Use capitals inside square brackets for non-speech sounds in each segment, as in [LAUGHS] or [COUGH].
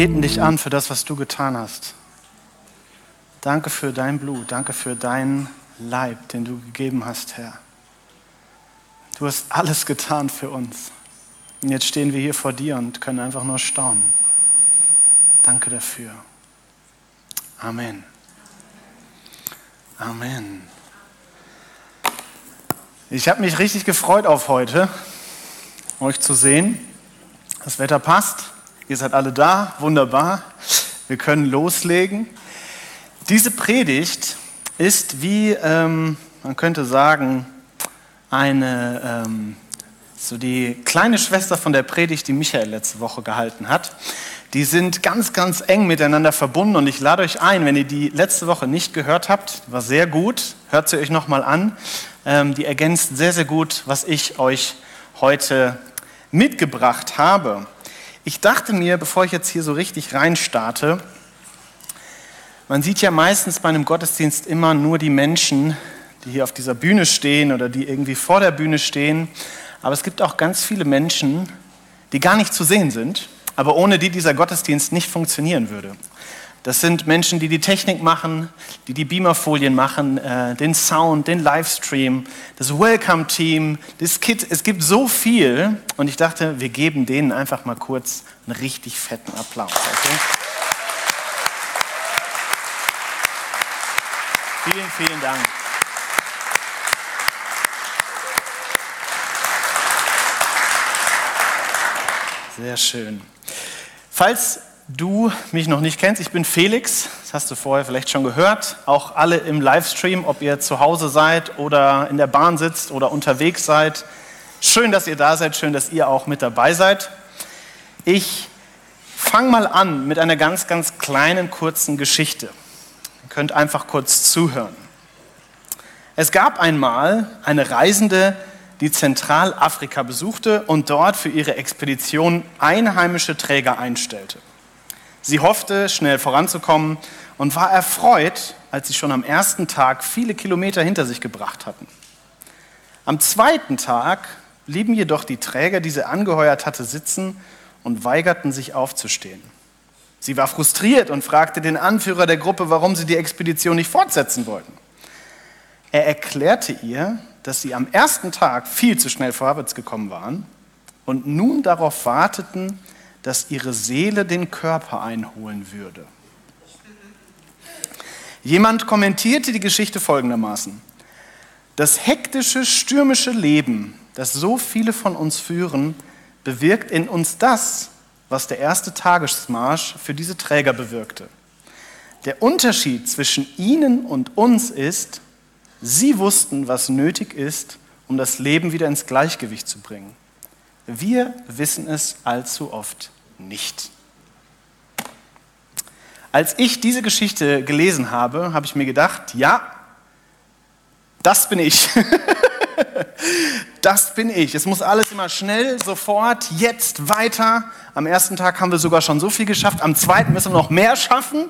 beten dich an für das, was du getan hast. Danke für dein Blut, danke für deinen Leib, den du gegeben hast, Herr. Du hast alles getan für uns. Und jetzt stehen wir hier vor dir und können einfach nur staunen. Danke dafür. Amen. Amen. Ich habe mich richtig gefreut auf heute, euch zu sehen. Das Wetter passt. Ihr seid alle da. Wunderbar. Wir können loslegen. Diese Predigt ist wie, ähm, man könnte sagen, eine, ähm, so die kleine Schwester von der Predigt, die Michael letzte Woche gehalten hat. Die sind ganz, ganz eng miteinander verbunden und ich lade euch ein, wenn ihr die letzte Woche nicht gehört habt, war sehr gut, hört sie euch nochmal an. Ähm, die ergänzt sehr, sehr gut, was ich euch heute mitgebracht habe. Ich dachte mir, bevor ich jetzt hier so richtig reinstarte, man sieht ja meistens bei einem Gottesdienst immer nur die Menschen, die hier auf dieser Bühne stehen oder die irgendwie vor der Bühne stehen. Aber es gibt auch ganz viele Menschen, die gar nicht zu sehen sind, aber ohne die dieser Gottesdienst nicht funktionieren würde. Das sind Menschen, die die Technik machen, die die Beamerfolien machen, äh, den Sound, den Livestream, das Welcome-Team, das Kit. Es gibt so viel und ich dachte, wir geben denen einfach mal kurz einen richtig fetten Applaus. Okay? Vielen, vielen Dank. Sehr schön. Falls du mich noch nicht kennst, ich bin Felix, das hast du vorher vielleicht schon gehört, auch alle im Livestream, ob ihr zu Hause seid oder in der Bahn sitzt oder unterwegs seid. Schön, dass ihr da seid, schön, dass ihr auch mit dabei seid. Ich fange mal an mit einer ganz, ganz kleinen, kurzen Geschichte könnt einfach kurz zuhören. Es gab einmal eine Reisende, die Zentralafrika besuchte und dort für ihre Expedition einheimische Träger einstellte. Sie hoffte, schnell voranzukommen und war erfreut, als sie schon am ersten Tag viele Kilometer hinter sich gebracht hatten. Am zweiten Tag blieben jedoch die Träger, die sie angeheuert hatte, sitzen und weigerten sich aufzustehen. Sie war frustriert und fragte den Anführer der Gruppe, warum sie die Expedition nicht fortsetzen wollten. Er erklärte ihr, dass sie am ersten Tag viel zu schnell vorwärts gekommen waren und nun darauf warteten, dass ihre Seele den Körper einholen würde. Jemand kommentierte die Geschichte folgendermaßen. Das hektische, stürmische Leben, das so viele von uns führen, bewirkt in uns das, was der erste Tagesmarsch für diese Träger bewirkte. Der Unterschied zwischen ihnen und uns ist, sie wussten, was nötig ist, um das Leben wieder ins Gleichgewicht zu bringen. Wir wissen es allzu oft nicht. Als ich diese Geschichte gelesen habe, habe ich mir gedacht, ja, das bin ich. [LAUGHS] das bin ich. Es muss alles immer schnell, sofort, jetzt, weiter. Am ersten Tag haben wir sogar schon so viel geschafft. Am zweiten müssen wir noch mehr schaffen.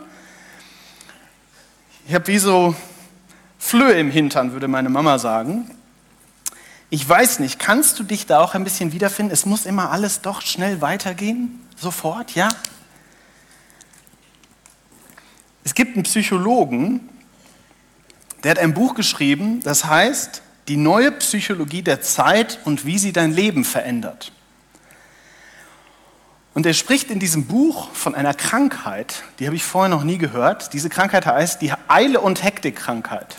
Ich habe wie so Flöhe im Hintern, würde meine Mama sagen. Ich weiß nicht, kannst du dich da auch ein bisschen wiederfinden? Es muss immer alles doch schnell weitergehen, sofort, ja? Es gibt einen Psychologen, der hat ein Buch geschrieben, das heißt die neue Psychologie der Zeit und wie sie dein Leben verändert. Und er spricht in diesem Buch von einer Krankheit, die habe ich vorher noch nie gehört. Diese Krankheit heißt die Eile- und Hektikkrankheit.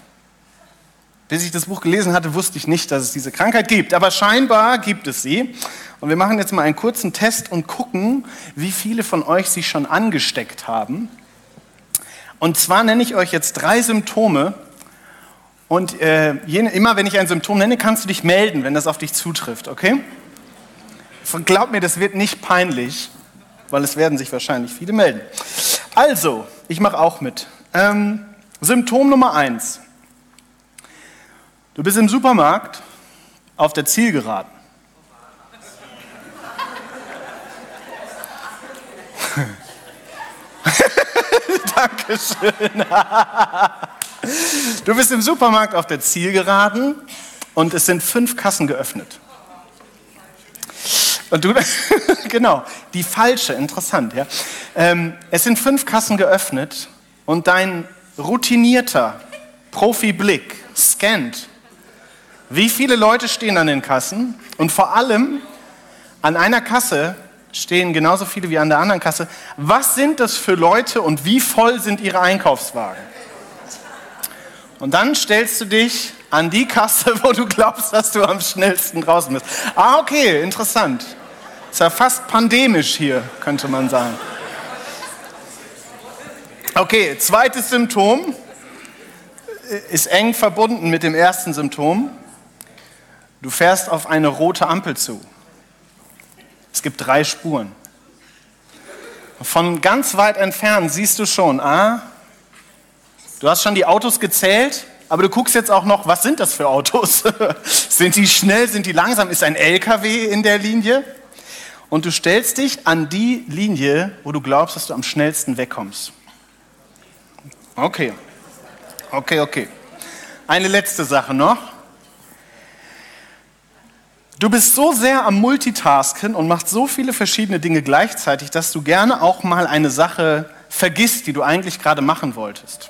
Bis ich das Buch gelesen hatte, wusste ich nicht, dass es diese Krankheit gibt, aber scheinbar gibt es sie. Und wir machen jetzt mal einen kurzen Test und gucken, wie viele von euch sich schon angesteckt haben. Und zwar nenne ich euch jetzt drei Symptome, und äh, immer wenn ich ein Symptom nenne, kannst du dich melden, wenn das auf dich zutrifft, okay? Glaub mir, das wird nicht peinlich, weil es werden sich wahrscheinlich viele melden. Also, ich mache auch mit. Ähm, Symptom Nummer eins. Du bist im Supermarkt auf der Zielgeraden. [LAUGHS] Dankeschön. Du bist im Supermarkt auf der Zielgeraden und es sind fünf Kassen geöffnet. Und du, [LAUGHS] genau, die falsche, interessant, ja. Ähm, es sind fünf Kassen geöffnet und dein routinierter Profi-Blick scannt, wie viele Leute stehen an den Kassen und vor allem an einer Kasse stehen genauso viele wie an der anderen Kasse. Was sind das für Leute und wie voll sind ihre Einkaufswagen? Und dann stellst du dich an die Kasse, [LAUGHS] wo du glaubst, dass du am schnellsten draußen bist. Ah, okay, interessant. Ist ja fast pandemisch hier, könnte man sagen. Okay, zweites Symptom ist eng verbunden mit dem ersten Symptom. Du fährst auf eine rote Ampel zu. Es gibt drei Spuren. Von ganz weit entfernt siehst du schon, ah, du hast schon die Autos gezählt, aber du guckst jetzt auch noch, was sind das für Autos? [LAUGHS] sind die schnell, sind die langsam? Ist ein LKW in der Linie? Und du stellst dich an die Linie, wo du glaubst, dass du am schnellsten wegkommst. Okay, okay, okay. Eine letzte Sache noch. Du bist so sehr am Multitasken und machst so viele verschiedene Dinge gleichzeitig, dass du gerne auch mal eine Sache vergisst, die du eigentlich gerade machen wolltest.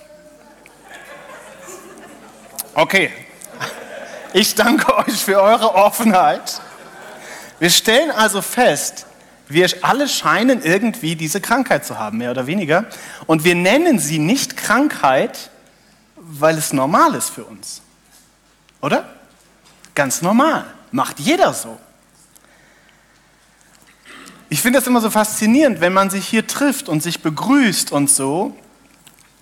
Okay, ich danke [LAUGHS] euch für eure Offenheit. Wir stellen also fest, wir alle scheinen irgendwie diese Krankheit zu haben, mehr oder weniger. Und wir nennen sie nicht Krankheit, weil es normal ist für uns. Oder? Ganz normal. Macht jeder so. Ich finde das immer so faszinierend, wenn man sich hier trifft und sich begrüßt und so.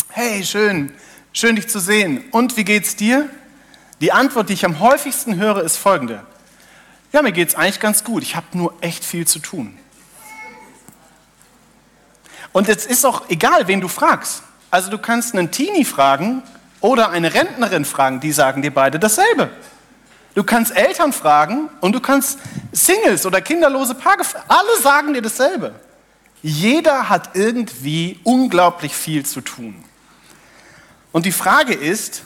Hey, schön, schön dich zu sehen. Und wie geht's dir? Die Antwort, die ich am häufigsten höre, ist folgende. Ja, mir geht's eigentlich ganz gut. Ich habe nur echt viel zu tun. Und es ist auch egal, wen du fragst. Also du kannst einen Teenie fragen oder eine Rentnerin fragen, die sagen dir beide dasselbe. Du kannst Eltern fragen und du kannst Singles oder kinderlose Paare fragen. Alle sagen dir dasselbe. Jeder hat irgendwie unglaublich viel zu tun. Und die Frage ist,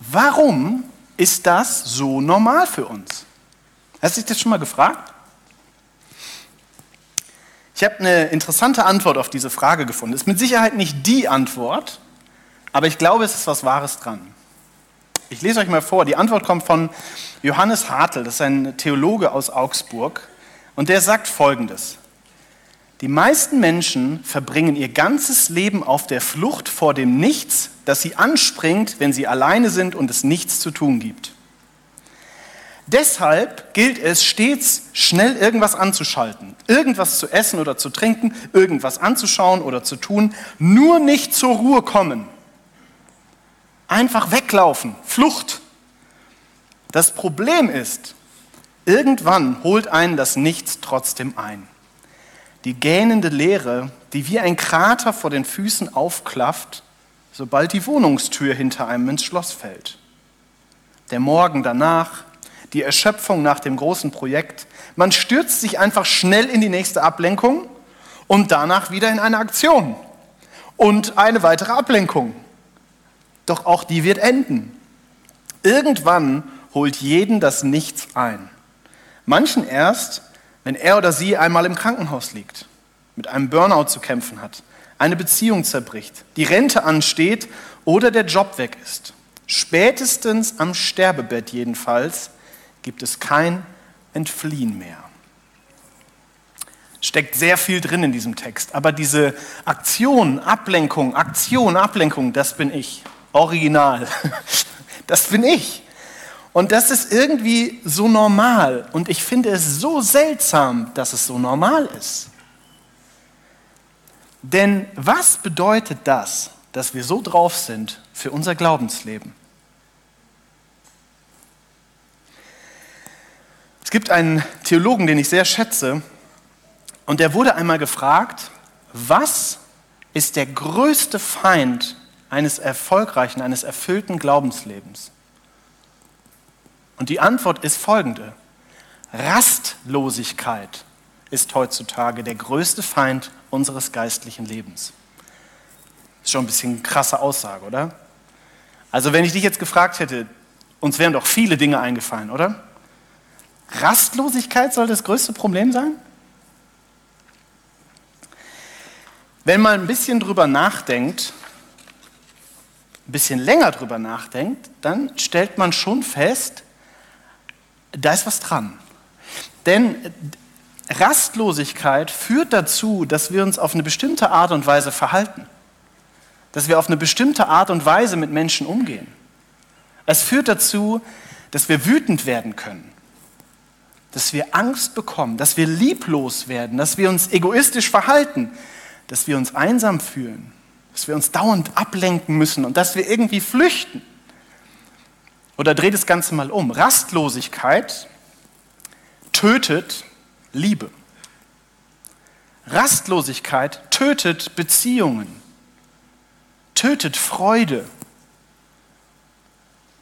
warum ist das so normal für uns? Hast du dich das schon mal gefragt? Ich habe eine interessante Antwort auf diese Frage gefunden. Ist mit Sicherheit nicht die Antwort, aber ich glaube, es ist was Wahres dran. Ich lese euch mal vor. Die Antwort kommt von Johannes Hartl, das ist ein Theologe aus Augsburg. Und der sagt Folgendes. Die meisten Menschen verbringen ihr ganzes Leben auf der Flucht vor dem Nichts, das sie anspringt, wenn sie alleine sind und es nichts zu tun gibt. Deshalb gilt es stets, schnell irgendwas anzuschalten, irgendwas zu essen oder zu trinken, irgendwas anzuschauen oder zu tun, nur nicht zur Ruhe kommen. Einfach weglaufen, Flucht. Das Problem ist, irgendwann holt einen das Nichts trotzdem ein. Die gähnende Leere, die wie ein Krater vor den Füßen aufklafft, sobald die Wohnungstür hinter einem ins Schloss fällt. Der Morgen danach, die Erschöpfung nach dem großen Projekt. Man stürzt sich einfach schnell in die nächste Ablenkung und danach wieder in eine Aktion und eine weitere Ablenkung. Doch auch die wird enden. Irgendwann holt jeden das Nichts ein. Manchen erst, wenn er oder sie einmal im Krankenhaus liegt, mit einem Burnout zu kämpfen hat, eine Beziehung zerbricht, die Rente ansteht oder der Job weg ist. Spätestens am Sterbebett jedenfalls gibt es kein Entfliehen mehr. Steckt sehr viel drin in diesem Text, aber diese Aktion, Ablenkung, Aktion, Ablenkung, das bin ich. Original. [LAUGHS] Das bin ich. Und das ist irgendwie so normal. Und ich finde es so seltsam, dass es so normal ist. Denn was bedeutet das, dass wir so drauf sind für unser Glaubensleben? gibt einen Theologen, den ich sehr schätze, und der wurde einmal gefragt, was ist der größte Feind eines erfolgreichen, eines erfüllten Glaubenslebens? Und die Antwort ist folgende. Rastlosigkeit ist heutzutage der größte Feind unseres geistlichen Lebens. Ist schon ein bisschen krasse Aussage, oder? Also wenn ich dich jetzt gefragt hätte, uns wären doch viele Dinge eingefallen, oder? Rastlosigkeit soll das größte Problem sein? Wenn man ein bisschen drüber nachdenkt, ein bisschen länger drüber nachdenkt, dann stellt man schon fest, da ist was dran. Denn Rastlosigkeit führt dazu, dass wir uns auf eine bestimmte Art und Weise verhalten. Dass wir auf eine bestimmte Art und Weise mit Menschen umgehen. Es führt dazu, dass wir wütend werden können. Dass wir Angst bekommen, dass wir lieblos werden, dass wir uns egoistisch verhalten, dass wir uns einsam fühlen, dass wir uns dauernd ablenken müssen und dass wir irgendwie flüchten. Oder dreht das Ganze mal um. Rastlosigkeit tötet Liebe. Rastlosigkeit tötet Beziehungen, tötet Freude,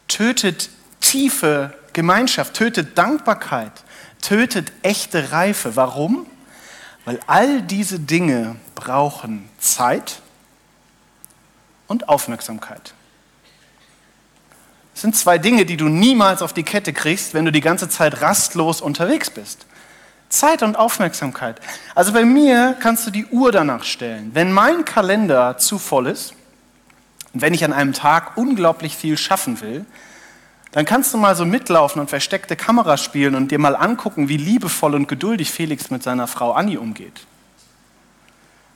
tötet tiefe Gemeinschaft, tötet Dankbarkeit, tötet echte Reife. Warum? Weil all diese Dinge brauchen Zeit und Aufmerksamkeit. Das sind zwei Dinge, die du niemals auf die Kette kriegst, wenn du die ganze Zeit rastlos unterwegs bist. Zeit und Aufmerksamkeit. Also bei mir kannst du die Uhr danach stellen. Wenn mein Kalender zu voll ist und wenn ich an einem Tag unglaublich viel schaffen will, dann kannst du mal so mitlaufen und versteckte Kamera spielen und dir mal angucken, wie liebevoll und geduldig Felix mit seiner Frau Annie umgeht.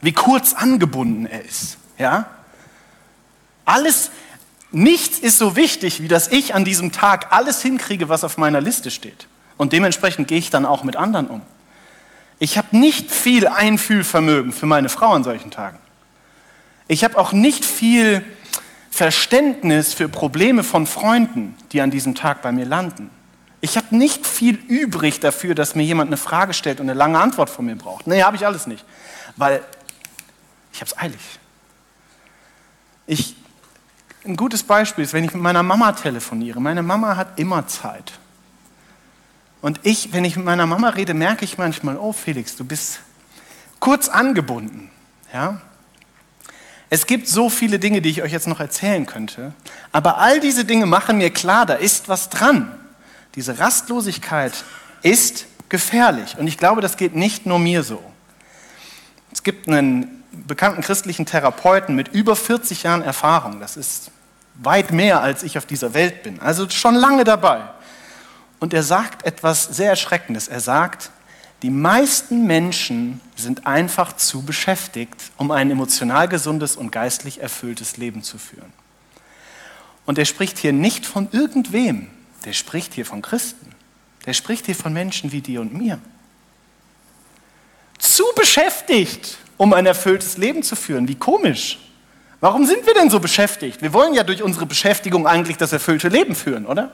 Wie kurz angebunden er ist. Ja? Alles, nichts ist so wichtig, wie dass ich an diesem Tag alles hinkriege, was auf meiner Liste steht. Und dementsprechend gehe ich dann auch mit anderen um. Ich habe nicht viel Einfühlvermögen für meine Frau an solchen Tagen. Ich habe auch nicht viel Verständnis für Probleme von Freunden, die an diesem Tag bei mir landen. Ich habe nicht viel übrig dafür, dass mir jemand eine Frage stellt und eine lange Antwort von mir braucht. Nee, habe ich alles nicht, weil ich habe es eilig. Ich, ein gutes Beispiel ist, wenn ich mit meiner Mama telefoniere. Meine Mama hat immer Zeit. Und ich, wenn ich mit meiner Mama rede, merke ich manchmal, oh Felix, du bist kurz angebunden. Ja? Es gibt so viele Dinge, die ich euch jetzt noch erzählen könnte, aber all diese Dinge machen mir klar, da ist was dran. Diese Rastlosigkeit ist gefährlich und ich glaube, das geht nicht nur mir so. Es gibt einen bekannten christlichen Therapeuten mit über 40 Jahren Erfahrung, das ist weit mehr, als ich auf dieser Welt bin, also schon lange dabei. Und er sagt etwas sehr Erschreckendes. Er sagt, die meisten Menschen sind einfach zu beschäftigt, um ein emotional gesundes und geistlich erfülltes Leben zu führen. Und er spricht hier nicht von irgendwem, der spricht hier von Christen. Der spricht hier von Menschen wie dir und mir. Zu beschäftigt, um ein erfülltes Leben zu führen. Wie komisch. Warum sind wir denn so beschäftigt? Wir wollen ja durch unsere Beschäftigung eigentlich das erfüllte Leben führen, oder?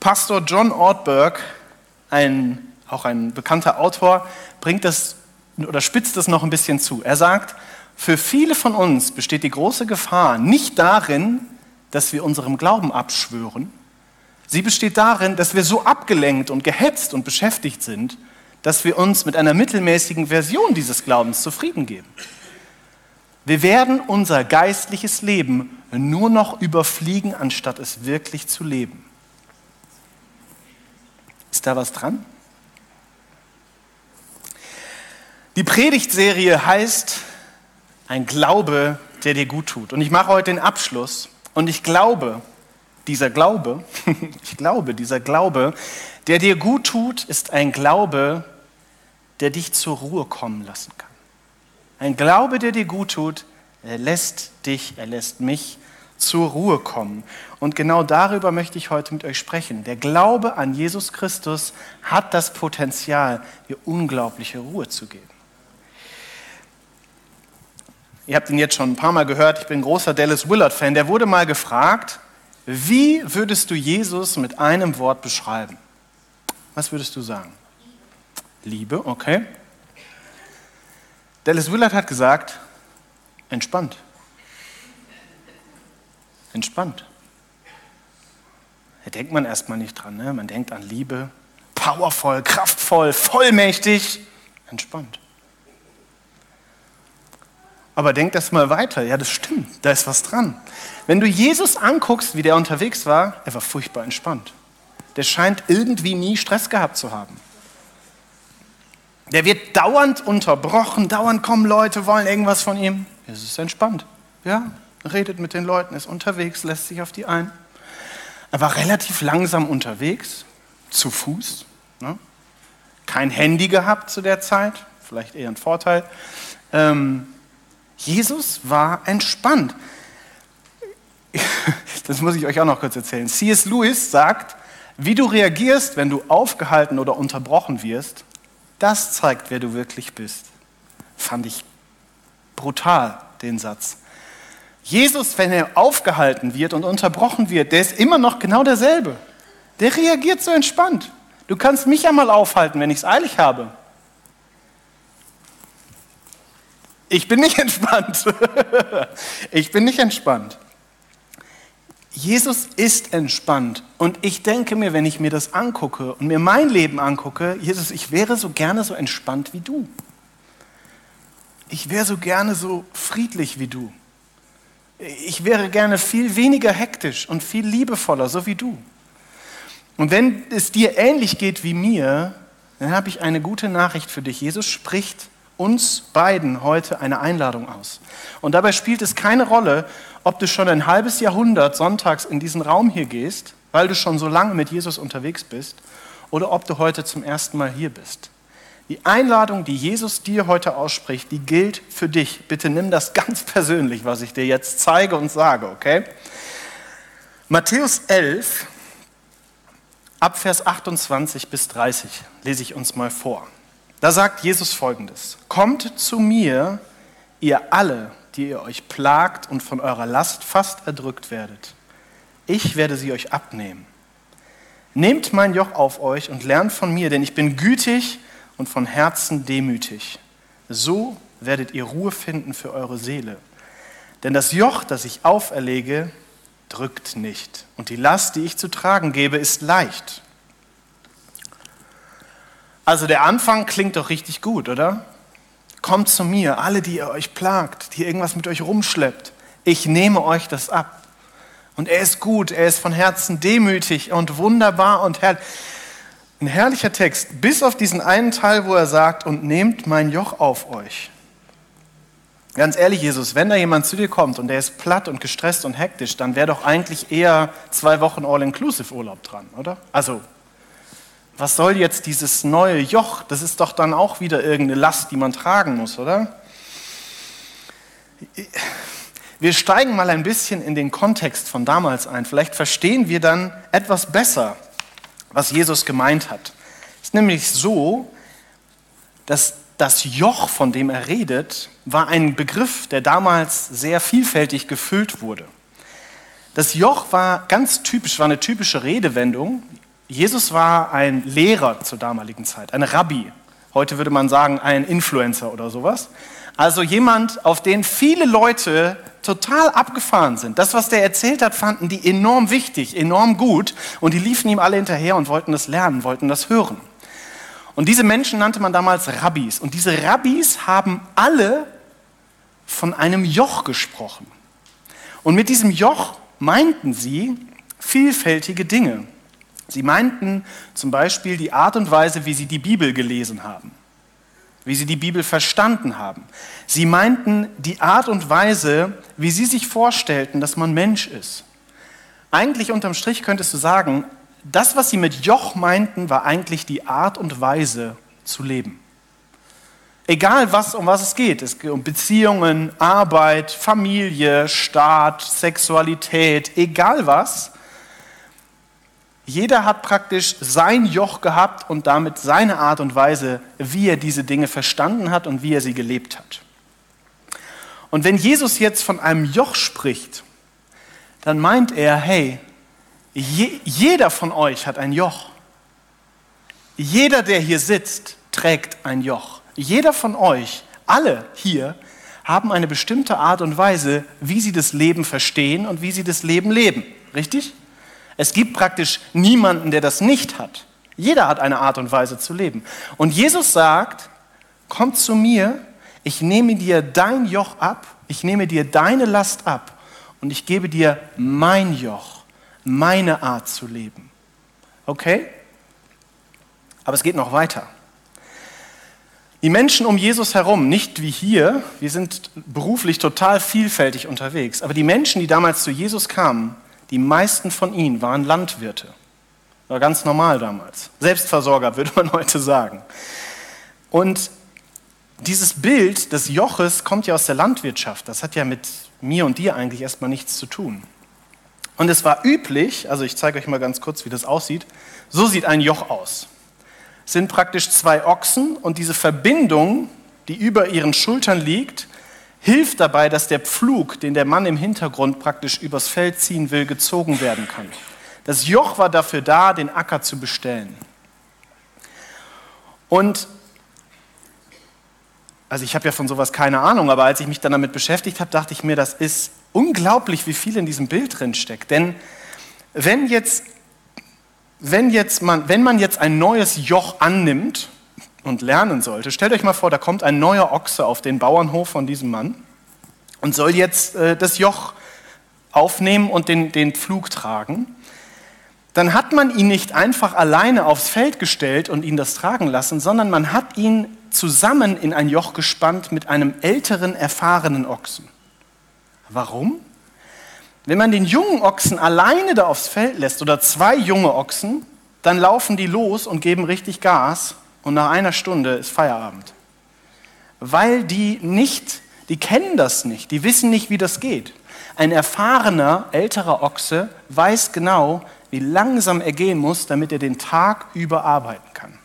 Pastor John Ortberg, ein, auch ein bekannter Autor, bringt das oder spitzt das noch ein bisschen zu. Er sagt, für viele von uns besteht die große Gefahr nicht darin, dass wir unserem Glauben abschwören. Sie besteht darin, dass wir so abgelenkt und gehetzt und beschäftigt sind, dass wir uns mit einer mittelmäßigen Version dieses Glaubens zufrieden geben. Wir werden unser geistliches Leben nur noch überfliegen, anstatt es wirklich zu leben. Ist da was dran? Die Predigtserie heißt Ein Glaube, der dir gut tut. Und ich mache heute den Abschluss. Und ich glaube, dieser Glaube, [LAUGHS] ich glaube, dieser Glaube, der dir gut tut, ist ein Glaube, der dich zur Ruhe kommen lassen kann. Ein Glaube, der dir gut tut, er lässt dich, er lässt mich zur Ruhe kommen. Und genau darüber möchte ich heute mit euch sprechen. Der Glaube an Jesus Christus hat das Potenzial, dir unglaubliche Ruhe zu geben. Ihr habt ihn jetzt schon ein paar Mal gehört, ich bin großer Dallas Willard-Fan. Der wurde mal gefragt, wie würdest du Jesus mit einem Wort beschreiben? Was würdest du sagen? Liebe, okay. Dallas Willard hat gesagt, entspannt entspannt. Da denkt man erstmal nicht dran. Ne? Man denkt an Liebe, powervoll, kraftvoll, vollmächtig, entspannt. Aber denk das mal weiter. Ja, das stimmt, da ist was dran. Wenn du Jesus anguckst, wie der unterwegs war, er war furchtbar entspannt. Der scheint irgendwie nie Stress gehabt zu haben. Der wird dauernd unterbrochen, dauernd kommen Leute, wollen irgendwas von ihm. Es ist entspannt. Ja, redet mit den Leuten, ist unterwegs, lässt sich auf die ein. Er war relativ langsam unterwegs, zu Fuß. Ne? Kein Handy gehabt zu der Zeit, vielleicht eher ein Vorteil. Ähm, Jesus war entspannt. [LAUGHS] Das muss ich euch auch noch kurz erzählen. C.S. Lewis sagt, wie du reagierst, wenn du aufgehalten oder unterbrochen wirst, das zeigt, wer du wirklich bist. Fand ich brutal, den Satz. Jesus, wenn er aufgehalten wird und unterbrochen wird, der ist immer noch genau derselbe. Der reagiert so entspannt. Du kannst mich ja mal aufhalten, wenn ich es eilig habe. Ich bin nicht [LAUGHS] entspannt. ich bin nicht entspannt. Jesus ist entspannt. Und ich denke mir, wenn ich mir das angucke und mir mein Leben angucke, Jesus, ich wäre so gerne so entspannt wie du. Ich wäre so gerne so friedlich wie du. Ich wäre gerne viel weniger hektisch und viel liebevoller, so wie du. Und wenn es dir ähnlich geht wie mir, dann habe ich eine gute Nachricht für dich. Jesus spricht uns beiden heute eine Einladung aus. Und dabei spielt es keine Rolle, ob du schon ein halbes Jahrhundert sonntags in diesen Raum hier gehst, weil du schon so lange mit Jesus unterwegs bist, oder ob du heute zum ersten Mal hier bist. Die Einladung, die Jesus dir heute ausspricht, die gilt für dich. Bitte nimm das [LAUGHS] ganz persönlich, was ich dir jetzt zeige und sage, okay? Matthäus 11, ab Vers 28 bis 30 lese ich uns mal vor. Da sagt Jesus folgendes: Kommt zu mir, ihr alle, die ihr euch plagt und von eurer Last fast erdrückt werdet. Ich werde sie euch abnehmen. Nehmt mein Joch auf euch und lernt von mir, denn ich bin gütig und von Herzen demütig. So werdet ihr Ruhe finden für eure Seele. Denn das Joch, das ich auferlege, drückt nicht. Und die Last, die ich zu tragen gebe, ist leicht. Also der Anfang klingt doch richtig gut, oder? Kommt zu mir, alle, die ihr euch plagt, die irgendwas mit euch rumschleppt. Ich nehme euch das ab. Und er ist gut, er ist von Herzen demütig und wunderbar und herrlich. Ein herrlicher Text, bis auf diesen einen Teil, wo er sagt, und nehmt mein Joch auf euch. Ganz ehrlich, Jesus, wenn da jemand zu dir kommt und der ist platt und gestresst und hektisch, dann wäre doch eigentlich eher zwei Wochen All-Inclusive-Urlaub dran, oder? Also was soll jetzt dieses neue Joch? Das ist doch dann auch wieder irgendeine Last, die man tragen muss, oder? Wir steigen mal ein bisschen in den Kontext von damals ein. Vielleicht verstehen wir dann etwas besser, was Jesus gemeint hat. Es ist nämlich so, dass das Joch, von dem er redet, war ein Begriff, der damals sehr vielfältig gefüllt wurde. Das Joch war ganz typisch, war eine typische Redewendung. Jesus war ein Lehrer zur damaligen Zeit, ein Rabbi. Heute würde man sagen, ein Influencer oder sowas. Also jemand, auf den viele Leute total abgefahren sind. Das, was der erzählt hat, fanden die enorm wichtig, enorm gut. Und die liefen ihm alle hinterher und wollten das lernen, wollten das hören. Und diese Menschen nannte man damals Rabbis. Und diese Rabbis haben alle von einem Joch gesprochen. Und mit diesem Joch meinten sie vielfältige Dinge. Sie meinten zum Beispiel die Art und Weise, wie sie die Bibel gelesen haben, wie sie die Bibel verstanden haben. Sie meinten die Art und Weise, wie sie sich vorstellten, dass man Mensch ist. Eigentlich unterm Strich könntest du sagen, das, was sie mit Joch meinten, war eigentlich die Art und Weise zu leben. Egal was, um was es geht. Es geht um Beziehungen, Arbeit, Familie, Staat, Sexualität, egal was. Jeder hat praktisch sein Joch gehabt und damit seine Art und Weise, wie er diese Dinge verstanden hat und wie er sie gelebt hat. Und wenn Jesus jetzt von einem Joch spricht, dann meint er, hey, je, jeder von euch hat ein Joch. Jeder, der hier sitzt, trägt ein Joch. Jeder von euch, alle hier, haben eine bestimmte Art und Weise, wie sie das Leben verstehen und wie sie das Leben leben. Richtig? Es gibt praktisch niemanden, der das nicht hat. Jeder hat eine Art und Weise zu leben. Und Jesus sagt, komm zu mir, ich nehme dir dein Joch ab, ich nehme dir deine Last ab und ich gebe dir mein Joch, meine Art zu leben. Okay? Aber es geht noch weiter. Die Menschen um Jesus herum, nicht wie hier, wir sind beruflich total vielfältig unterwegs, aber die Menschen, die damals zu Jesus kamen, die meisten von ihnen waren Landwirte. War ganz normal damals. Selbstversorger [LAUGHS] würde man heute sagen. Und dieses Bild des Joches kommt ja aus der Landwirtschaft. Das hat ja mit mir und dir eigentlich erstmal nichts zu tun. Und es war üblich, also ich zeige euch mal ganz kurz, wie das aussieht. So sieht ein Joch aus sind praktisch zwei Ochsen und diese Verbindung, die über ihren Schultern liegt, hilft dabei, dass der Pflug, den der Mann im Hintergrund praktisch übers Feld ziehen will, gezogen werden kann. Das Joch war dafür da, den Acker zu bestellen. Und also ich habe ja von sowas keine Ahnung, aber als ich mich dann damit beschäftigt habe, dachte ich mir, das ist unglaublich, wie viel in diesem Bild drin steckt. Denn wenn jetzt wenn, jetzt man, wenn man jetzt ein neues Joch annimmt und lernen sollte, stellt euch mal vor, da kommt ein neuer Ochse auf den Bauernhof von diesem Mann und soll jetzt äh, das Joch aufnehmen und den, den Pflug tragen, dann hat man ihn nicht einfach alleine aufs Feld gestellt und ihn das tragen lassen, sondern man hat ihn zusammen in ein Joch gespannt mit einem älteren, erfahrenen Ochsen. Warum? Wenn man den jungen Ochsen alleine da aufs Feld lässt oder zwei junge Ochsen, dann laufen die los und geben richtig Gas und nach einer Stunde ist Feierabend. Weil die nicht, die kennen das nicht, die wissen nicht, wie das geht. Ein erfahrener, älterer Ochse weiß genau, wie langsam er gehen muss, damit er den Tag über arbeiten kann.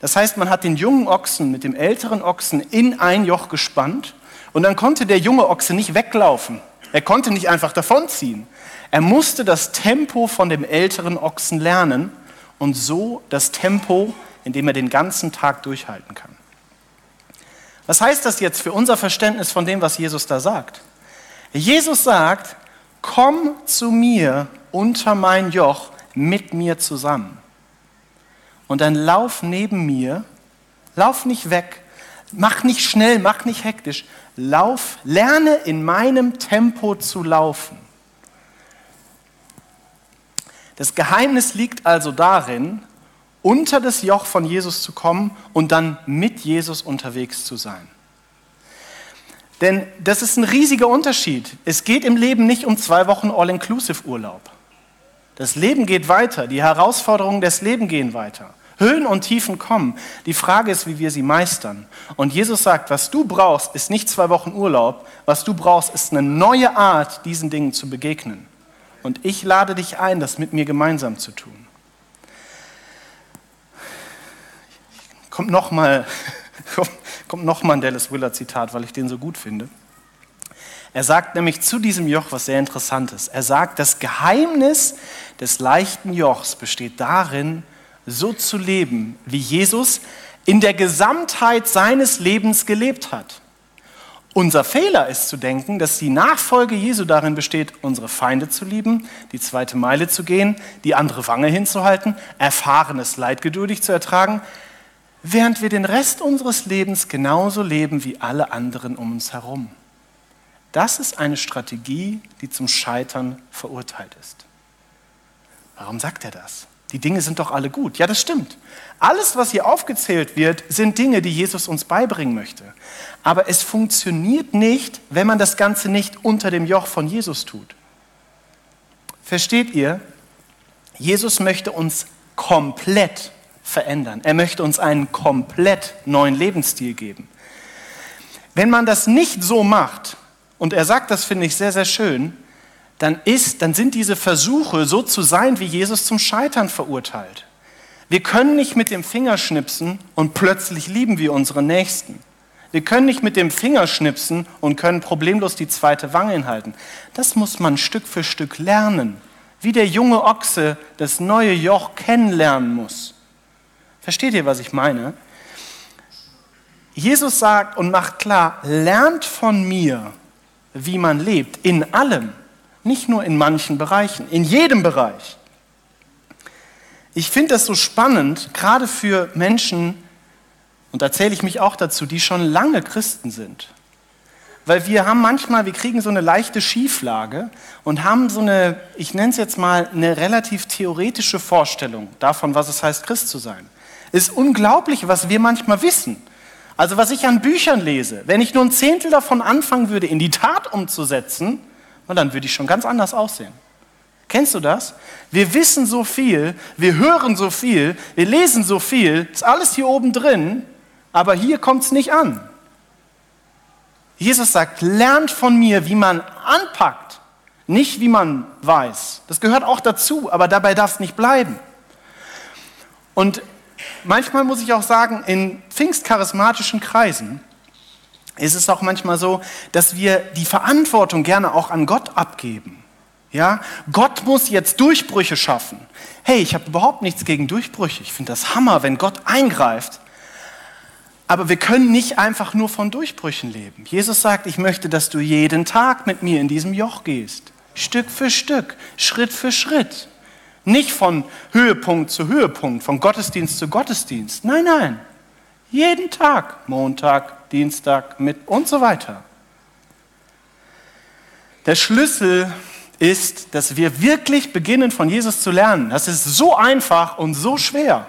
Das heißt, man hat den jungen Ochsen mit dem älteren Ochsen in ein Joch gespannt und dann konnte der junge Ochse nicht weglaufen, er konnte nicht einfach davonziehen. Er musste das Tempo von dem älteren Ochsen lernen und so das Tempo, in dem er den ganzen Tag durchhalten kann. Was heißt das jetzt für unser Verständnis von dem, was Jesus da sagt? Jesus sagt, komm zu mir unter mein Joch mit mir zusammen. Und dann lauf neben mir, lauf nicht weg, mach nicht schnell, mach nicht hektisch, lauf, lerne in meinem Tempo zu laufen. Das Geheimnis liegt also darin, unter das Joch von Jesus zu kommen und dann mit Jesus unterwegs zu sein. Denn das ist ein riesiger Unterschied. Es geht im Leben nicht um zwei Wochen All-Inclusive-Urlaub. Das Leben geht weiter, die Herausforderungen des Lebens gehen weiter. Höhen und Tiefen kommen. Die Frage ist, wie wir sie meistern. Und Jesus sagt, was du brauchst, ist nicht zwei Wochen Urlaub. Was du brauchst, ist eine neue Art, diesen Dingen zu begegnen. Und ich lade dich ein, das mit mir gemeinsam zu tun. Kommt nochmal kommt noch [LAUGHS] ein Dallas Willard Zitat, weil ich den so gut finde. Er sagt nämlich zu diesem Joch was sehr Interessantes. Er sagt, das Geheimnis des leichten Jochs besteht darin, so zu leben, wie Jesus in der Gesamtheit seines Lebens gelebt hat. Unser Fehler ist zu denken, dass die Nachfolge Jesu darin besteht, unsere Feinde zu lieben, die zweite Meile zu gehen, die andere Wange hinzuhalten, erfahrenes Leid geduldig zu ertragen, während wir den Rest unseres Lebens genauso leben wie alle anderen um uns herum. Das ist eine Strategie, die zum Scheitern verurteilt ist. Warum sagt er das? Die Dinge sind doch alle gut. Ja, das stimmt. Alles, was hier aufgezählt wird, sind Dinge, die Jesus uns beibringen möchte. Aber es funktioniert nicht, wenn man das Ganze nicht unter dem Joch von Jesus tut. Versteht ihr? Jesus möchte uns komplett verändern. Er möchte uns einen komplett neuen Lebensstil geben. Wenn man das nicht so macht, und er sagt das, finde ich sehr, sehr schön, dann, ist, dann sind diese Versuche, so zu sein wie Jesus, zum Scheitern verurteilt. Wir können nicht mit dem Finger schnipsen und plötzlich lieben wir unsere Nächsten. Wir können nicht mit dem Finger schnipsen und können problemlos die zweite Wange hinhalten. Das muss man Stück für Stück lernen, wie der junge Ochse das neue Joch kennenlernen muss. Versteht ihr, was ich meine? Jesus sagt und macht klar, lernt von mir, wie man lebt, in allem. Nicht nur in manchen Bereichen, in jedem Bereich. Ich finde das so spannend, gerade für Menschen, und da zähle ich mich auch dazu, die schon lange Christen sind. Weil wir haben manchmal, wir kriegen so eine leichte Schieflage und haben so eine, ich nenne es jetzt mal, eine relativ theoretische Vorstellung davon, was es heißt, Christ zu sein. Es ist unglaublich, was wir manchmal wissen. Also was ich an Büchern lese, wenn ich nur ein Zehntel davon anfangen würde, in die Tat umzusetzen, dann würde ich schon ganz anders aussehen. Kennst du das? Wir wissen so viel, wir hören so viel, wir lesen so viel, ist alles hier oben drin, aber hier kommt es nicht an. Jesus sagt, lernt von mir, wie man anpackt, nicht wie man weiß. Das gehört auch dazu, aber dabei darf es nicht bleiben. Und manchmal muss ich auch sagen, in pfingstcharismatischen Kreisen ist es auch manchmal so, dass wir die Verantwortung gerne auch an Gott abgeben. Ja, Gott muss jetzt Durchbrüche schaffen. Hey, ich habe überhaupt nichts gegen Durchbrüche. Ich finde das Hammer, wenn Gott eingreift. Aber wir können nicht einfach nur von Durchbrüchen leben. Jesus sagt, ich möchte, dass du jeden Tag mit mir in diesem Joch gehst. Stück für Stück, Schritt für Schritt. Nicht von Höhepunkt zu Höhepunkt, von Gottesdienst zu Gottesdienst. Nein, nein. Jeden Tag, Montag, Dienstag, mit und so weiter. Der Schlüssel ist, dass wir wirklich beginnen, von Jesus zu lernen. Das ist so einfach und so schwer.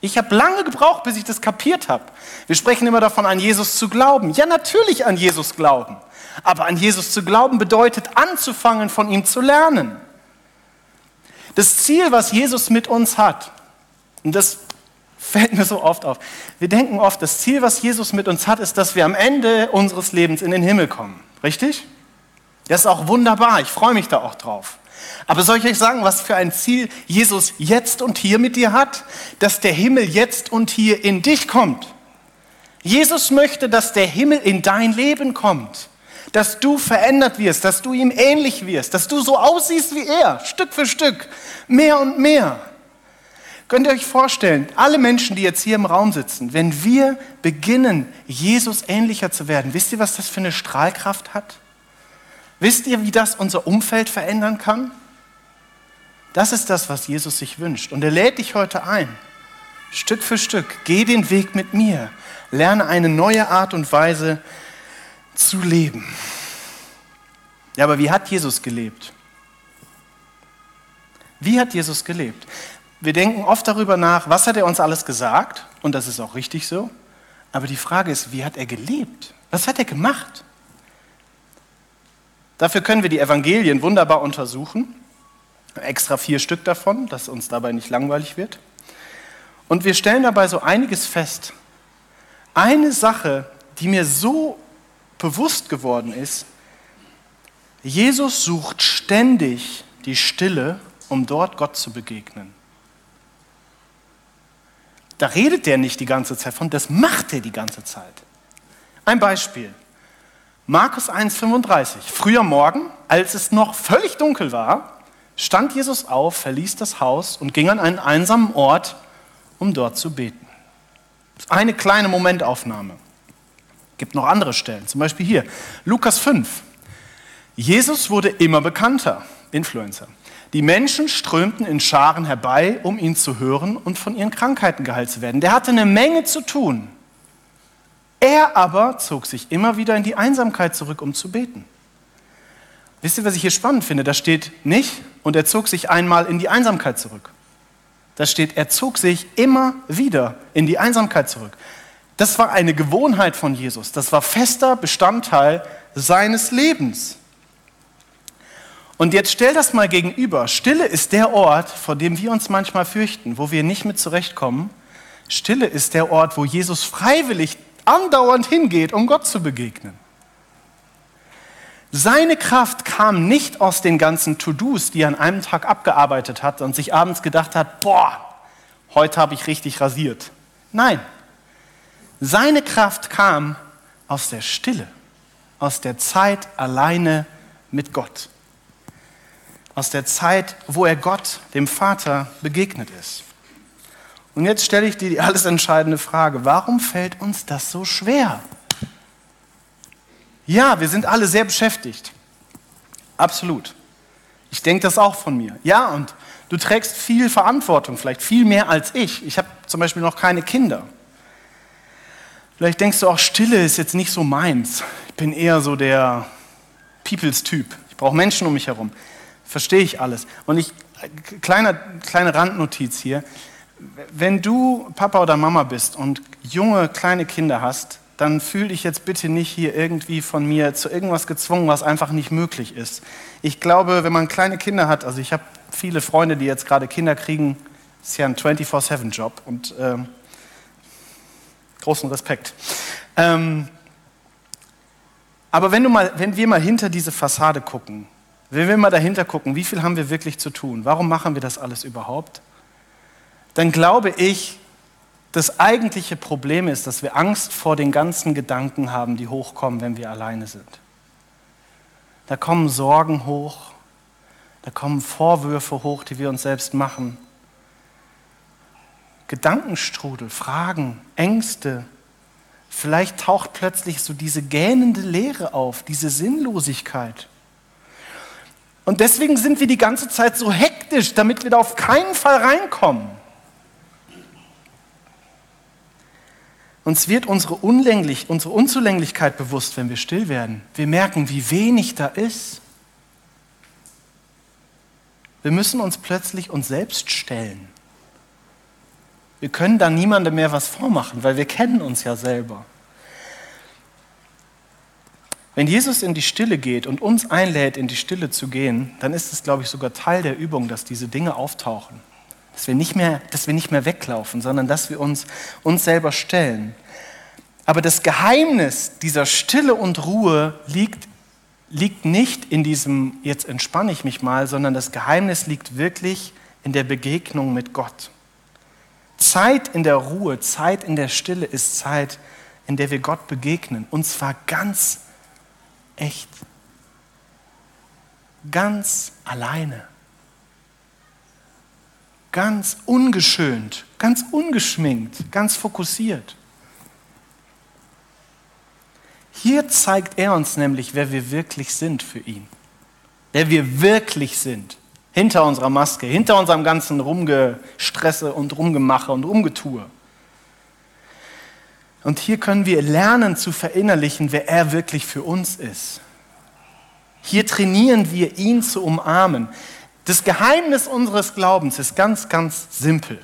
Ich habe lange gebraucht, bis ich das kapiert habe. Wir sprechen immer davon, an Jesus zu glauben. Ja, natürlich an Jesus glauben. Aber an Jesus zu glauben bedeutet anzufangen, von ihm zu lernen. Das Ziel, was Jesus mit uns hat, und das fällt mir so oft auf. Wir denken oft, das Ziel, was Jesus mit uns hat, ist, dass wir am Ende unseres Lebens in den Himmel kommen. Richtig? Das ist auch wunderbar. Ich freue mich da auch drauf. Aber soll ich euch sagen, was für ein Ziel Jesus jetzt und hier mit dir hat? Dass der Himmel jetzt und hier in dich kommt. Jesus möchte, dass der Himmel in dein Leben kommt. Dass du verändert wirst, dass du ihm ähnlich wirst, dass du so aussiehst wie er, Stück für Stück, mehr und mehr. Könnt ihr euch vorstellen, alle Menschen, die jetzt hier im Raum sitzen, wenn wir beginnen, Jesus ähnlicher zu werden, wisst ihr, was das für eine Strahlkraft hat? Wisst ihr, wie das unser Umfeld verändern kann? Das ist das, was Jesus sich wünscht. Und er lädt dich heute ein. Stück für Stück. Geh den Weg mit mir. Lerne eine neue Art und Weise zu leben. Ja, aber wie hat Jesus gelebt? Wie hat Jesus gelebt? Wir denken oft darüber nach, was hat er uns alles gesagt? Und das ist auch richtig so. Aber die Frage ist, wie hat er gelebt? Was hat er gemacht? Dafür können wir die Evangelien wunderbar untersuchen. Extra vier Stück davon, dass uns dabei nicht langweilig wird. Und wir stellen dabei so einiges fest. Eine Sache, die mir so bewusst geworden ist, Jesus sucht ständig die Stille, um dort Gott zu begegnen. Da redet der nicht die ganze Zeit von, das macht er die ganze Zeit. Ein Beispiel. Markus 1,35. Früher Morgen, als es noch völlig dunkel war, stand Jesus auf, verließ das Haus und ging an einen einsamen Ort, um dort zu beten. Eine kleine Momentaufnahme. Gibt noch andere Stellen, zum Beispiel hier, Lukas 5. Jesus wurde immer bekannter, Influencer. Die Menschen strömten in Scharen herbei, um ihn zu hören und von ihren Krankheiten geheilt zu werden. Der hatte eine Menge zu tun. Er aber zog sich immer wieder in die Einsamkeit zurück, um zu beten. Wisst ihr, was ich hier spannend finde? Da steht nicht, und er zog sich einmal in die Einsamkeit zurück. Da steht, er zog sich immer wieder in die Einsamkeit zurück. Das war eine Gewohnheit von Jesus. Das war fester Bestandteil seines Lebens. Und jetzt stell das mal gegenüber. Stille ist der Ort, vor dem wir uns manchmal fürchten, wo wir nicht mit zurechtkommen. Stille ist der Ort, wo Jesus freiwillig andauernd hingeht, um Gott zu begegnen. Seine Kraft kam nicht aus den ganzen To-Dos, die er an einem Tag abgearbeitet hat und sich abends gedacht hat, boah, heute habe ich richtig rasiert. Nein, seine Kraft kam aus der Stille, aus der Zeit alleine mit Gott, aus der Zeit, wo er Gott, dem Vater, begegnet ist. Und jetzt stelle ich dir die alles entscheidende Frage, warum fällt uns das so schwer? Ja, wir sind alle sehr beschäftigt. Absolut. Ich denke das auch von mir. Ja, und du trägst viel Verantwortung, vielleicht viel mehr als ich. Ich habe zum Beispiel noch keine Kinder. Vielleicht denkst du auch, Stille ist jetzt nicht so meins. Ich bin eher so der Peoples-Typ. Ich brauche Menschen um mich herum. Verstehe ich alles. Und ich, kleine, kleine Randnotiz hier. wenn du Papa oder Mama bist und junge, kleine Kinder hast, dann fühl dich jetzt bitte nicht hier irgendwie von mir zu irgendwas gezwungen, was einfach nicht möglich ist. Ich glaube, wenn man kleine Kinder hat, also ich habe viele Freunde, die jetzt gerade Kinder kriegen, ist ja ein 24-7-Job und ähm, großen Respekt. Ähm, aber wenn, du mal, wenn wir mal hinter diese Fassade gucken, wenn wir mal dahinter gucken, wie viel haben wir wirklich zu tun, warum machen wir das alles überhaupt, dann glaube ich, das eigentliche Problem ist, dass wir Angst vor den ganzen Gedanken haben, die hochkommen, wenn wir alleine sind. Da kommen Sorgen hoch, da kommen Vorwürfe hoch, die wir uns selbst machen. Gedankenstrudel, Fragen, Ängste. Vielleicht taucht plötzlich so diese gähnende Leere auf, diese Sinnlosigkeit. Und deswegen sind wir die ganze Zeit so hektisch, damit wir da auf keinen Fall reinkommen. Uns wird unsere, Unlänglich, unsere Unzulänglichkeit bewusst, wenn wir still werden. Wir merken, wie wenig da ist. Wir müssen uns plötzlich uns selbst stellen. Wir können da niemandem mehr was vormachen, weil wir kennen uns ja selber. Wenn Jesus in die Stille geht und uns einlädt, in die Stille zu gehen, dann ist es, glaube ich, sogar Teil der Übung, dass diese Dinge auftauchen. Dass wir nicht mehr, dass wir nicht mehr weglaufen, sondern dass wir uns uns selber stellen. Aber das Geheimnis dieser Stille und Ruhe liegt, liegt nicht in diesem, jetzt entspanne ich mich mal, sondern das Geheimnis liegt wirklich in der Begegnung mit Gott. Zeit in der Ruhe, Zeit in der Stille ist Zeit, in der wir Gott begegnen. Und zwar ganz echt. Ganz alleine ganz ungeschönt, ganz ungeschminkt, ganz fokussiert. Hier zeigt er uns nämlich, wer wir wirklich sind für ihn. Wer wir wirklich sind. Hinter unserer Maske, hinter unserem ganzen Rumgestresse und Rumgemache und Rumgetue. Und hier können wir lernen zu verinnerlichen, wer er wirklich für uns ist. Hier trainieren wir ihn zu umarmen. Das Geheimnis unseres Glaubens ist ganz, ganz simpel.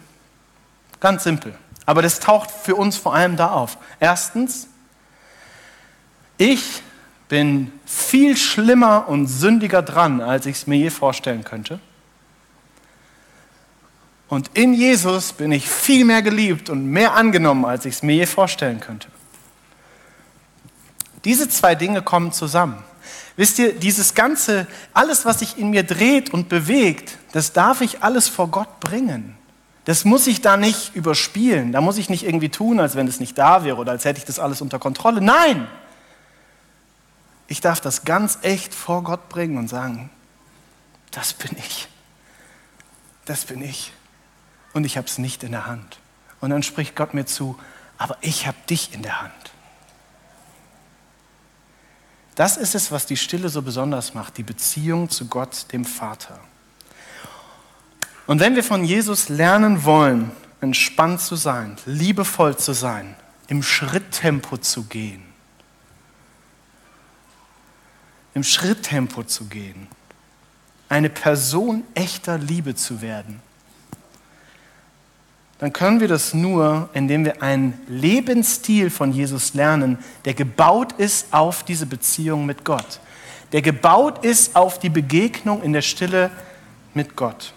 Ganz simpel. Aber das taucht für uns vor allem da auf. Erstens, ich bin viel schlimmer und sündiger dran, als ich es mir je vorstellen könnte. Und in Jesus bin ich viel mehr geliebt und mehr angenommen, als ich es mir je vorstellen könnte. Diese zwei Dinge kommen zusammen. Wisst ihr, dieses ganze, alles, was sich in mir dreht und bewegt, das darf ich alles vor Gott bringen. Das muss ich da nicht überspielen. Da muss ich nicht irgendwie tun, als wenn es nicht da wäre oder als hätte ich das alles unter Kontrolle. Nein! Ich darf das ganz echt vor Gott bringen und sagen, das bin ich. Das bin ich. Und ich habe es nicht in der Hand. Und dann spricht Gott mir zu, aber ich habe dich in der Hand. Das ist es, was die Stille so besonders macht, die Beziehung zu Gott, dem Vater. Und wenn wir von Jesus lernen wollen, entspannt zu sein, liebevoll zu sein, im Schritttempo zu gehen, im Schritttempo zu gehen, eine Person echter Liebe zu werden, dann können wir das nur, indem wir einen Lebensstil von Jesus lernen, der gebaut ist auf diese Beziehung mit Gott, der gebaut ist auf die Begegnung in der Stille mit Gott.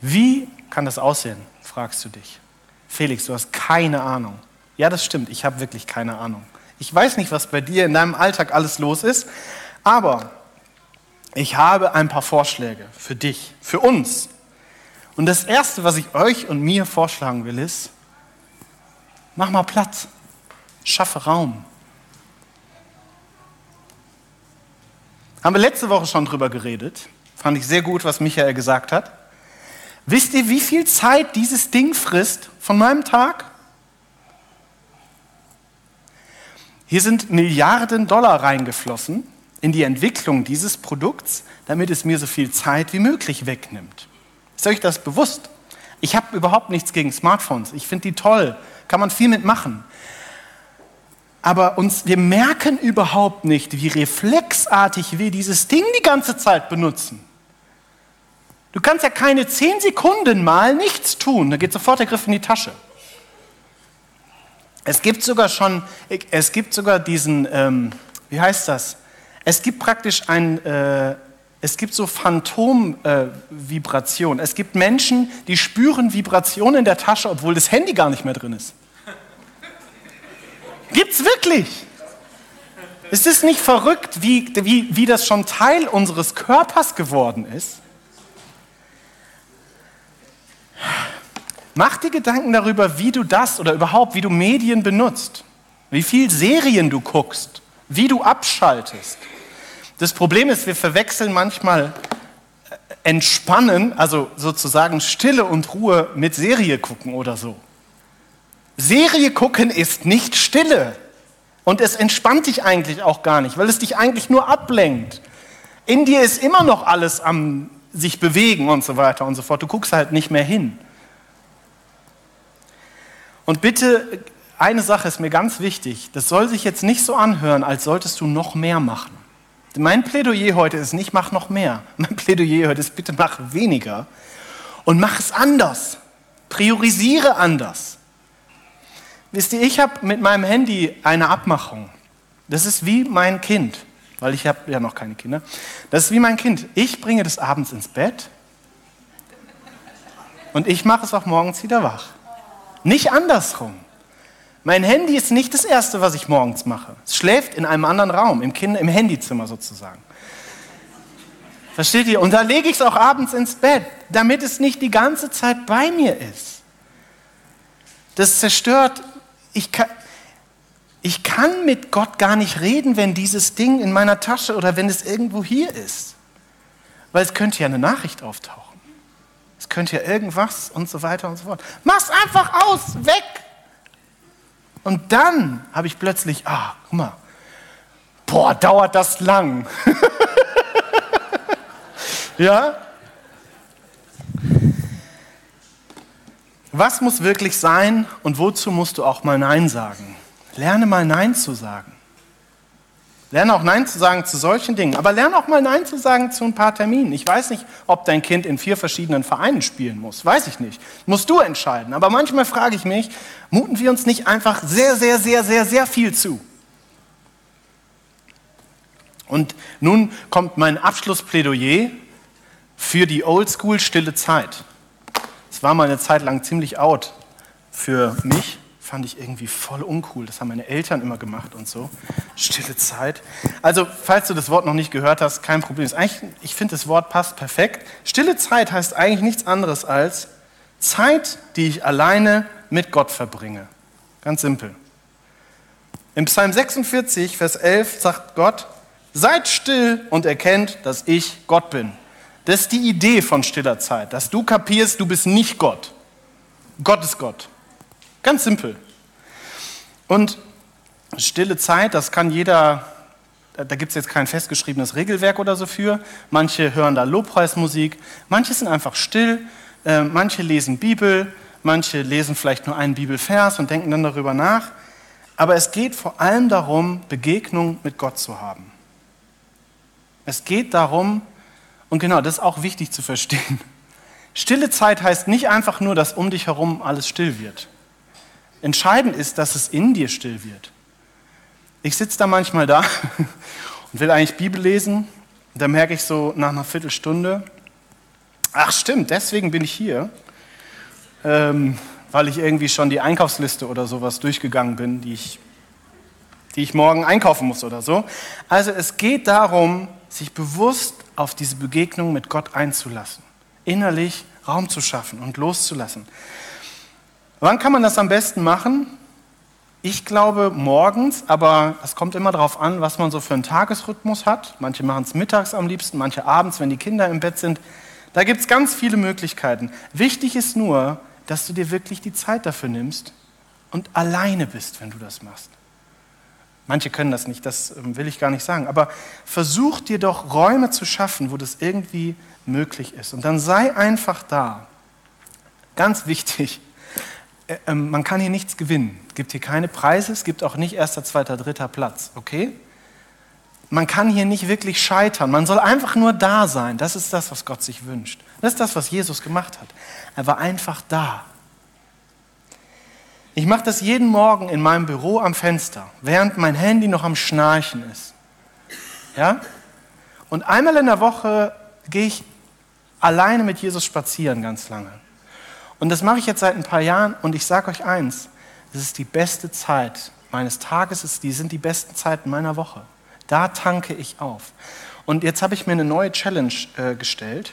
Wie kann das aussehen, fragst du dich. Felix, du hast keine Ahnung. Ja, das stimmt, ich habe wirklich keine Ahnung. Ich weiß nicht, was bei dir in deinem Alltag alles los ist, aber ich habe ein paar Vorschläge für dich, für uns. Und das Erste, was ich euch und mir vorschlagen will, ist, mach mal Platz, schaffe Raum. Haben wir letzte Woche schon drüber geredet. Fand ich sehr gut, was Michael gesagt hat. Wisst ihr, wie viel Zeit dieses Ding frisst von meinem Tag? Hier sind Milliarden Dollar reingeflossen in die Entwicklung dieses Produkts, damit es mir so viel Zeit wie möglich wegnimmt. Ist euch das bewusst? Ich habe überhaupt nichts gegen Smartphones. Ich finde die toll, kann man viel mitmachen. Aber uns, wir merken überhaupt nicht, wie reflexartig wir dieses Ding die ganze Zeit benutzen. Du kannst ja keine zehn Sekunden mal nichts tun, da geht sofort der Griff in die Tasche. Es gibt sogar schon, es gibt sogar diesen, ähm, wie heißt das? Es gibt praktisch ein, äh, es gibt so Phantom-Vibration. Äh, es gibt Menschen, die spüren Vibrationen in der Tasche, obwohl das Handy gar nicht mehr drin ist. Gibt's wirklich? Ist es nicht verrückt, wie, wie, wie das schon Teil unseres Körpers geworden ist? Mach dir Gedanken darüber, wie du das oder überhaupt, wie du Medien benutzt, wie viel Serien du guckst, wie du abschaltest. Das Problem ist, wir verwechseln manchmal äh, Entspannen, also sozusagen Stille und Ruhe mit Serie gucken oder so. Serie gucken ist nicht Stille und es entspannt dich eigentlich auch gar nicht, weil es dich eigentlich nur ablenkt. In dir ist immer noch alles am sich bewegen und so weiter und so fort. Du guckst halt nicht mehr hin. Und bitte, eine Sache ist mir ganz wichtig. Das soll sich jetzt nicht so anhören, als solltest du noch mehr machen. Mein Plädoyer heute ist nicht, mach noch mehr. Mein Plädoyer heute ist, bitte mach weniger und mach es anders. Priorisiere anders. Wisst ihr, ich habe mit meinem Handy eine Abmachung. Das ist wie mein Kind, weil ich habe ja noch keine Kinder. Das ist wie mein Kind. Ich bringe das abends ins Bett und ich mache es auch morgens wieder wach. Nicht andersrum. Mein Handy ist nicht das Erste, was ich morgens mache. Es schläft in einem anderen Raum, im, kind im Handyzimmer sozusagen. Versteht ihr? Und da lege ich es auch abends ins Bett, damit es nicht die ganze Zeit bei mir ist. Das zerstört, ich kann, ich kann mit Gott gar nicht reden, wenn dieses Ding in meiner Tasche oder wenn es irgendwo hier ist. Weil es könnte ja eine Nachricht auftauchen. Es könnte ja irgendwas und so weiter und so fort. Mach's einfach aus, weg. Und dann habe ich plötzlich, ah, guck mal, boah, dauert das lang. [LAUGHS] ja? Was muss wirklich sein und wozu musst du auch mal Nein sagen? Lerne mal Nein zu sagen. Lerne auch Nein zu sagen zu solchen Dingen, aber lerne auch mal Nein zu sagen zu ein paar Terminen. Ich weiß nicht, ob dein Kind in vier verschiedenen Vereinen spielen muss. Weiß ich nicht. Musst du entscheiden. Aber manchmal frage ich mich, muten wir uns nicht einfach sehr, sehr, sehr, sehr, sehr viel zu? Und nun kommt mein Abschlussplädoyer für die Oldschool stille Zeit. Es war mal eine Zeit lang ziemlich out für mich fand ich irgendwie voll uncool. Das haben meine Eltern immer gemacht und so. Stille Zeit. Also, falls du das Wort noch nicht gehört hast, kein Problem. ich finde, das Wort passt perfekt. Stille Zeit heißt eigentlich nichts anderes als Zeit, die ich alleine mit Gott verbringe. Ganz simpel. Im Psalm 46, Vers 11 sagt Gott, seid still und erkennt, dass ich Gott bin. Das ist die Idee von stiller Zeit, dass du kapierst, du bist nicht Gott. Gott ist Gott. Ganz simpel. Und stille Zeit, das kann jeder, da gibt es jetzt kein festgeschriebenes Regelwerk oder so für. Manche hören da Lobpreismusik, manche sind einfach still, äh, manche lesen Bibel, manche lesen vielleicht nur einen Bibelvers und denken dann darüber nach. Aber es geht vor allem darum, Begegnung mit Gott zu haben. Es geht darum, und genau, das ist auch wichtig zu verstehen. Stille Zeit heißt nicht einfach nur, dass um dich herum alles still wird. Entscheidend ist, dass es in dir still wird. Ich sitze da manchmal da [LAUGHS] und will eigentlich Bibel lesen. Und da merke ich so nach einer Viertelstunde, ach stimmt, deswegen bin ich hier, ähm, weil ich irgendwie schon die Einkaufsliste oder sowas durchgegangen bin, die ich, die ich morgen einkaufen muss oder so. Also es geht darum, sich bewusst auf diese Begegnung mit Gott einzulassen, innerlich Raum zu schaffen und loszulassen. Wann kann man das am besten machen? Ich glaube morgens, aber es kommt immer darauf an, was man so für einen Tagesrhythmus hat. Manche machen es mittags am liebsten, manche abends, wenn die Kinder im Bett sind. Da gibt es ganz viele Möglichkeiten. Wichtig ist nur, dass du dir wirklich die Zeit dafür nimmst und alleine bist, wenn du das machst. Manche können das nicht, das ähm, will ich gar nicht sagen. Aber versuch dir doch Räume zu schaffen, wo das irgendwie möglich ist. Und dann sei einfach da. Ganz wichtig, äh, ähm, man kann hier nichts gewinnen. Es gibt hier keine Preise, es gibt auch nicht erster, zweiter, dritter Platz, okay? man kann hier nicht wirklich scheitern. Man soll einfach nur da sein. Das ist das, was Gott sich wünscht. Das ist das, was Jesus gemacht hat. Er war einfach da. Ich mache das jeden Morgen in meinem Büro am Fenster, während mein Handy noch am Schnarchen ist. Ja? Und einmal in der Woche gehe ich alleine mit Jesus spazieren ganz lange. Und das mache ich jetzt seit ein paar Jahren und ich sage euch eins, das ist die beste Zeit meines Tages, die sind die besten Zeiten meiner Woche. Da tanke ich auf. Und jetzt habe ich mir eine neue Challenge äh, gestellt.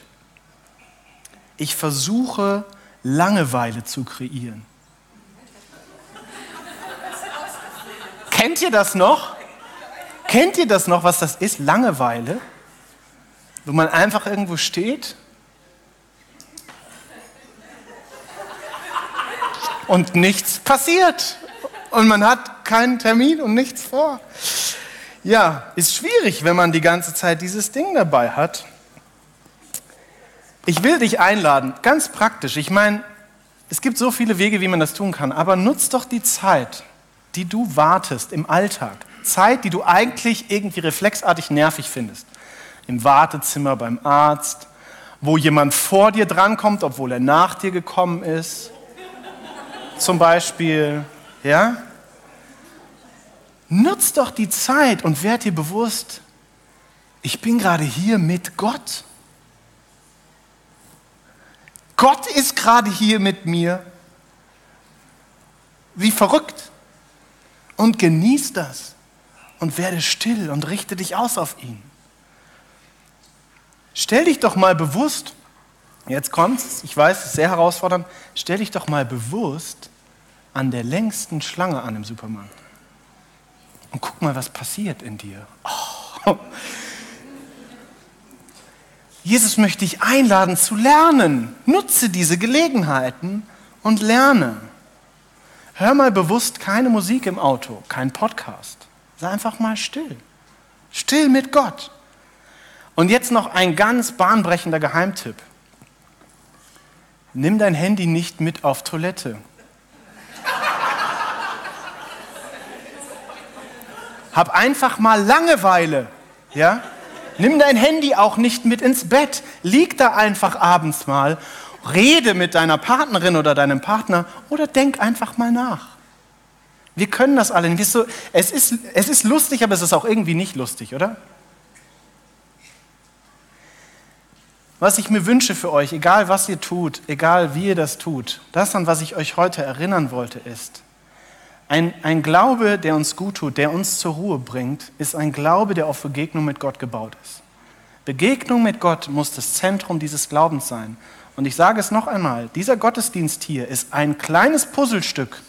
Ich versuche Langeweile zu kreieren. Kennt ihr das noch? Kennt ihr das noch, was das ist? Langeweile? Wo man einfach irgendwo steht und nichts passiert. Und man hat keinen Termin und nichts vor. Ja, ist schwierig, wenn man die ganze Zeit dieses Ding dabei hat. Ich will dich einladen, ganz praktisch. Ich meine, es gibt so viele Wege, wie man das tun kann, aber nutz doch die Zeit, die du wartest im Alltag. Zeit, die du eigentlich irgendwie reflexartig nervig findest. Im Wartezimmer, beim Arzt, wo jemand vor dir drankommt, obwohl er nach dir gekommen ist. Zum Beispiel, ja? Nutz doch die Zeit und werd dir bewusst, ich bin gerade hier mit Gott. Gott ist gerade hier mit mir. Wie verrückt. Und genieß das und werde still und richte dich aus auf ihn. Stell dich doch mal bewusst, jetzt kommt's, ich weiß, es ist sehr herausfordernd, stell dich doch mal bewusst an der längsten Schlange an im Supermarkt. Und guck mal, was passiert in dir. Oh. Jesus möchte dich einladen zu lernen. Nutze diese Gelegenheiten und lerne. Hör mal bewusst keine Musik im Auto, kein Podcast. Sei einfach mal still. Still mit Gott. Und jetzt noch ein ganz bahnbrechender Geheimtipp. Nimm dein Handy nicht mit auf Toilette. Hab einfach mal Langeweile. Ja? Nimm dein Handy auch nicht mit ins Bett. Lieg da einfach abends mal. Rede mit deiner Partnerin oder deinem Partner oder denk einfach mal nach. Wir können das alle. Es ist, es ist lustig, aber es ist auch irgendwie nicht lustig, oder? Was ich mir wünsche für euch, egal was ihr tut, egal wie ihr das tut, das, an was ich euch heute erinnern wollte, ist, ein, ein Glaube, der uns gut tut, der uns zur Ruhe bringt, ist ein Glaube, der auf Begegnung mit Gott gebaut ist. Begegnung mit Gott muss das Zentrum dieses Glaubens sein. Und ich sage es noch einmal, dieser Gottesdienst hier ist ein kleines Puzzlestück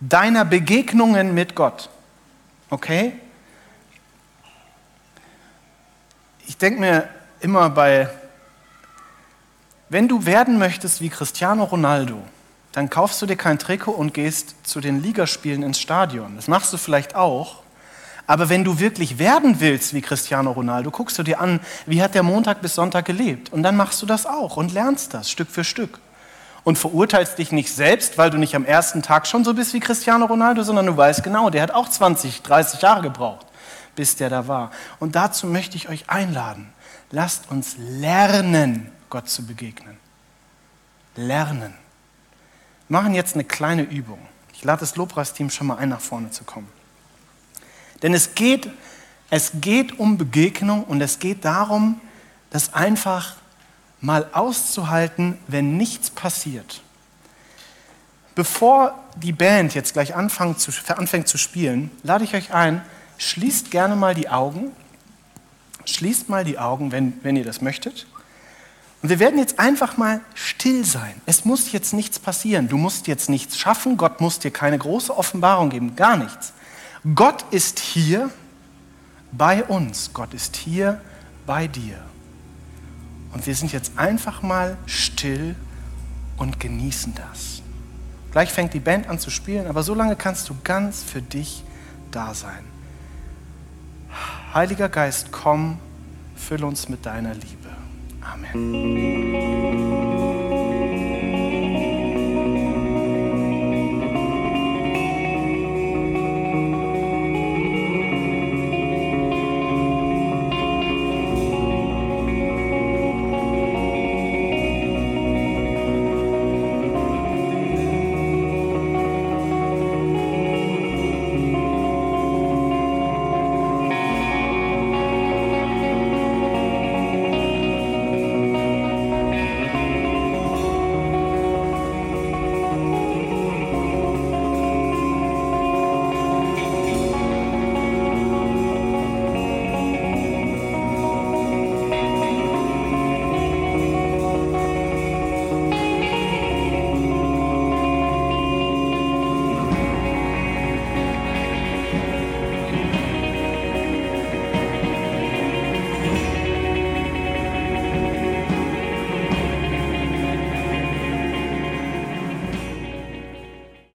deiner Begegnungen mit Gott. Okay? Ich denke mir immer bei, wenn du werden möchtest wie Cristiano Ronaldo, dann kaufst du dir kein Trikot und gehst zu den Ligaspielen ins Stadion. Das machst du vielleicht auch. Aber wenn du wirklich werden willst wie Cristiano Ronaldo, guckst du dir an, wie hat der Montag bis Sonntag gelebt. Und dann machst du das auch und lernst das Stück für Stück. Und verurteilst dich nicht selbst, weil du nicht am ersten Tag schon so bist wie Cristiano Ronaldo, sondern du weißt genau, der hat auch 20, 30 Jahre gebraucht, bis der da war. Und dazu möchte ich euch einladen. Lasst uns lernen, Gott zu begegnen. Lernen machen jetzt eine kleine Übung. Ich lade das Lobpreisteam schon mal ein, nach vorne zu kommen. Denn es geht, es geht um Begegnung und es geht darum, das einfach mal auszuhalten, wenn nichts passiert. Bevor die Band jetzt gleich anfängt zu, anfängt zu spielen, lade ich euch ein, schließt gerne mal die Augen. Schließt mal die Augen, wenn, wenn ihr das möchtet. Und wir werden jetzt einfach mal still sein. Es muss jetzt nichts passieren. Du musst jetzt nichts schaffen. Gott muss dir keine große Offenbarung geben. Gar nichts. Gott ist hier bei uns. Gott ist hier bei dir. Und wir sind jetzt einfach mal still und genießen das. Gleich fängt die Band an zu spielen, aber so lange kannst du ganz für dich da sein. Heiliger Geist, komm, fülle uns mit deiner Liebe. Amen.